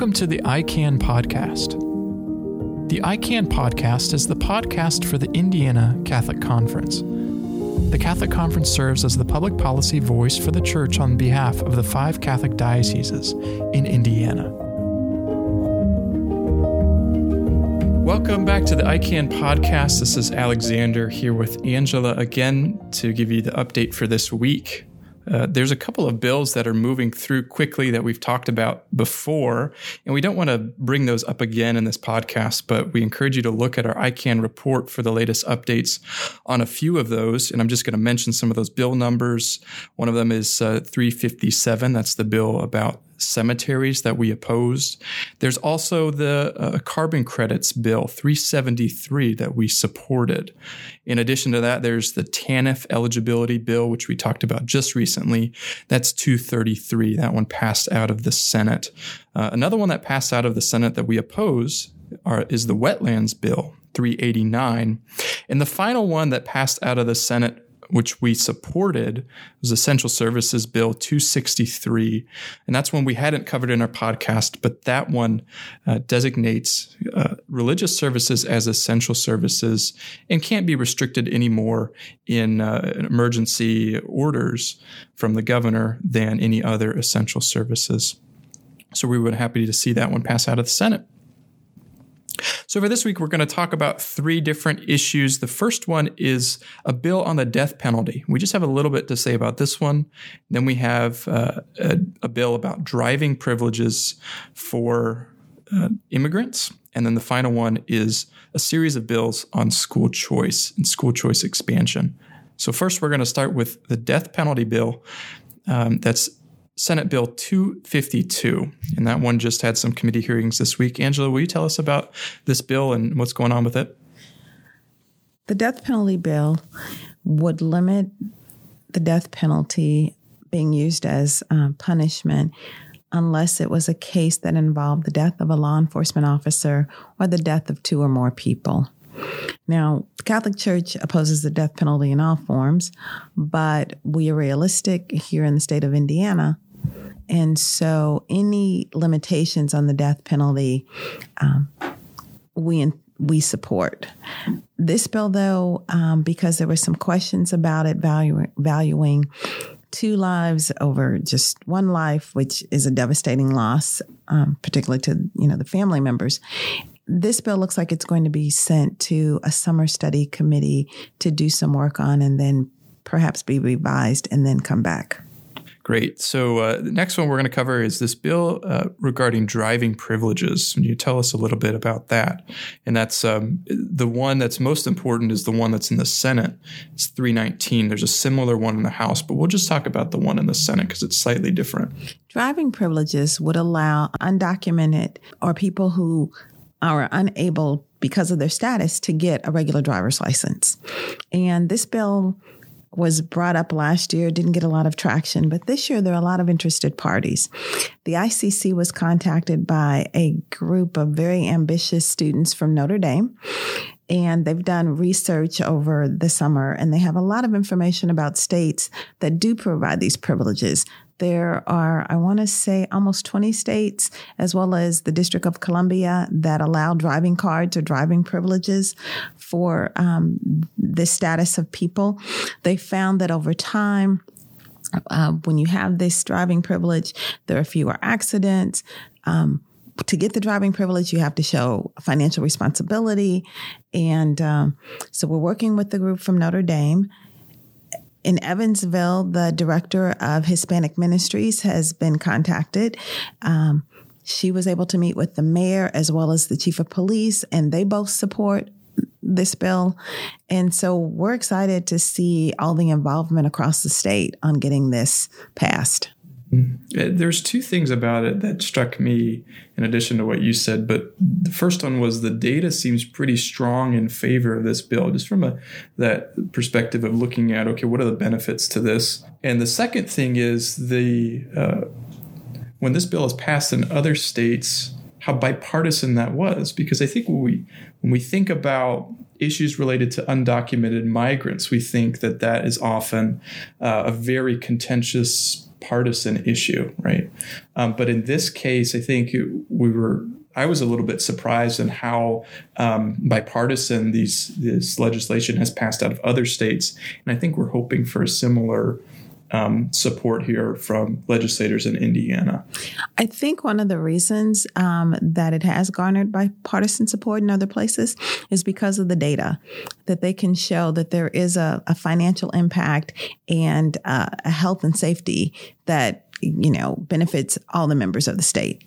Welcome to the ICAN podcast. The ICAN podcast is the podcast for the Indiana Catholic Conference. The Catholic Conference serves as the public policy voice for the Church on behalf of the five Catholic dioceses in Indiana. Welcome back to the ICAN podcast. This is Alexander here with Angela again to give you the update for this week. Uh, there's a couple of bills that are moving through quickly that we've talked about before, and we don't want to bring those up again in this podcast, but we encourage you to look at our ICAN report for the latest updates on a few of those. And I'm just going to mention some of those bill numbers. One of them is uh, 357. That's the bill about cemeteries that we opposed. There's also the uh, carbon credits bill 373 that we supported. In addition to that, there's the TANF eligibility bill, which we talked about just recently. That's 233. That one passed out of the Senate. Uh, another one that passed out of the Senate that we oppose are, is the wetlands bill 389. And the final one that passed out of the Senate which we supported, was Essential Services Bill 263. And that's one we hadn't covered in our podcast, but that one uh, designates uh, religious services as essential services and can't be restricted anymore in uh, emergency orders from the governor than any other essential services. So we were happy to see that one pass out of the Senate. So, for this week, we're going to talk about three different issues. The first one is a bill on the death penalty. We just have a little bit to say about this one. Then we have uh, a, a, bill about driving privileges for uh, immigrants. And then the final one is a series of bills on school choice and school choice expansion. So, first, we're going to start with the death penalty bill. Um, that's Senate Bill 252, and that one just had some committee hearings this week. Angela, will you tell us about this bill and what's going on with it? The death penalty bill would limit the death penalty being used as uh, punishment unless it was a case that involved the death of a law enforcement officer or the death of two or more people. Now, the Catholic Church opposes the death penalty in all forms, but we are realistic here in the state of Indiana and so, any limitations on the death penalty, um, we we support. This bill, though, um, because there were some questions about it, valuing two lives over just one life, which is a devastating loss, um, particularly to you know the family members. This bill looks like it's going to be sent to a summer study committee to do some work on, and then perhaps be revised and then come back. Great. So uh, the next one we're going to cover is this bill uh, regarding driving privileges. Can you tell us a little bit about that? And that's um, the one that's most important is the one that's in the Senate. It's 319. There's a similar one in the House, but we'll just talk about the one in the Senate because it's slightly different. Driving privileges would allow undocumented or people who are unable because of their status to get a regular driver's license. And this bill was brought up last year, didn't get a lot of traction, but this year there are a lot of interested parties. The ICC was contacted by a group of very ambitious students from Notre Dame, and they've done research over the summer, and they have a lot of information about states that do provide these privileges. There are, I want to say, almost 20 states, as well as the District of Columbia, that allow driving cards or driving privileges for um, the status of people. They found that over time, uh, when you have this driving privilege, there are fewer accidents. Um, to get the driving privilege, you have to show financial responsibility. And um, so we're working with the group from Notre Dame. In Evansville, the director of Hispanic Ministries has been contacted. Um, she was able to meet with the mayor as well as the chief of police, and they both support this bill. And so we're excited to see all the involvement across the state on getting this passed. Mm-hmm. There's two things about it that struck me in addition to what you said, but the first one was the data seems pretty strong in favor of this bill, just from a that perspective of looking at okay, what are the benefits to this? And the second thing is the uh, when this bill is passed in other states, how bipartisan that was because I think when we when we think about issues related to undocumented migrants, we think that that is often uh, a very contentious partisan issue, right? Um, but in this case, I think we were. I was a little bit surprised in how um, bipartisan these this legislation has passed out of other states, and I think we're hoping for a similar um, support here from legislators in Indiana. I think one of the reasons um, that it has garnered bipartisan support in other places is because of the data that they can show that there is a, a financial impact and uh, a health and safety that you know benefits all the members of the state.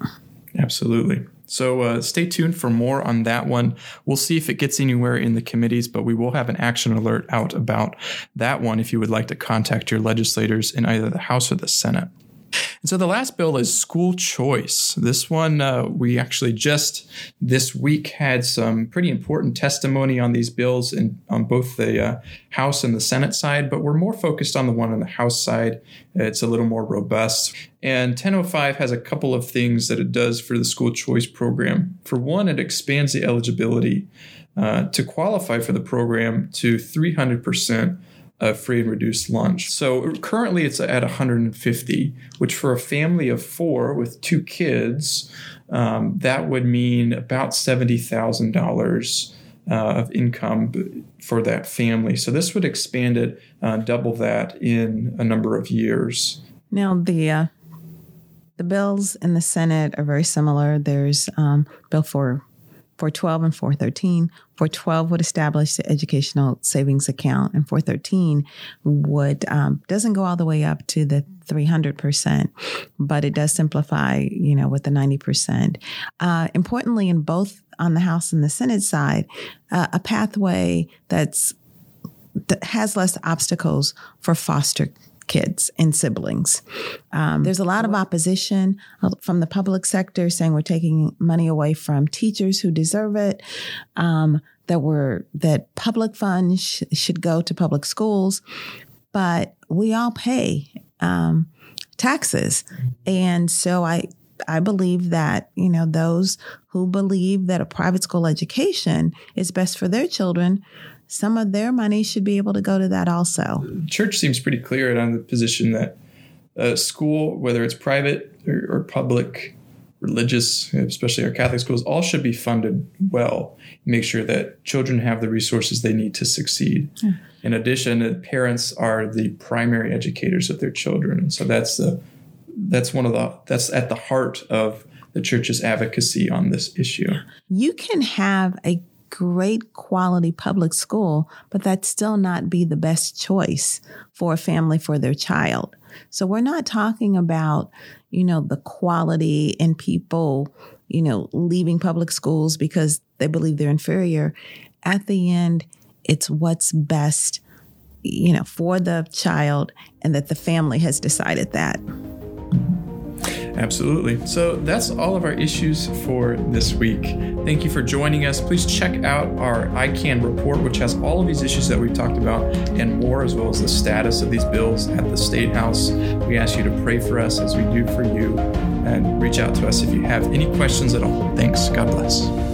Absolutely. So uh, stay tuned for more on that one. We'll see if it gets anywhere in the committees, but we will have an action alert out about that one if you would like to contact your legislators in either the House or the Senate. And so the last bill is school choice. This one, uh, we actually just this week had some pretty important testimony on these bills in, on both the uh, House and the Senate side, but we're more focused on the one on the House side. It's a little more robust. And 1005 has a couple of things that it does for the school choice program. For one, it expands the eligibility uh, to qualify for the program to 300% a free and reduced lunch. So currently it's at 150, which for a family of four with two kids, um, that would mean about $70,000 uh, of income for that family. So this would expand it, uh, double that in a number of years. Now the uh, the bills in the Senate are very similar. There's um, bill for 412 and 413. 412 would establish the educational savings account, and 413 would um, doesn't go all the way up to the 300%, but it does simplify, you know, with the 90%. Uh, importantly, in both on the House and the Senate side, uh, a pathway that's that has less obstacles for foster kids and siblings. Um, there's a lot of opposition uh, from the public sector saying we're taking money away from teachers who deserve it. Um, that we're that public funds sh- should go to public schools, but we all pay um, taxes, and so I I believe that, you know, those who believe that a private school education is best for their children some of their money should be able to go to that also. Church seems pretty clear on the position that a school, whether it's private or, or public, religious, especially our Catholic schools, all should be funded well. Make sure that children have the resources they need to succeed. Yeah. In addition, parents are the primary educators of their children, and so that's the that's one of the that's at the heart of the church's advocacy on this issue. You can have a great quality public school, but that still not be the best choice for a family for their child. So we're not talking about, you know, the quality and people, you know, leaving public schools because they believe they're inferior. At the end, it's what's best, you know, for the child and that the family has decided that. Absolutely. So that's all of our issues for this week. Thank you for joining us. Please check out our ICAN report, which has all of these issues that we've talked about and more, as well as the status of these bills at the State House. We ask you to pray for us as we do for you and reach out to us if you have any questions at all. Thanks. God bless.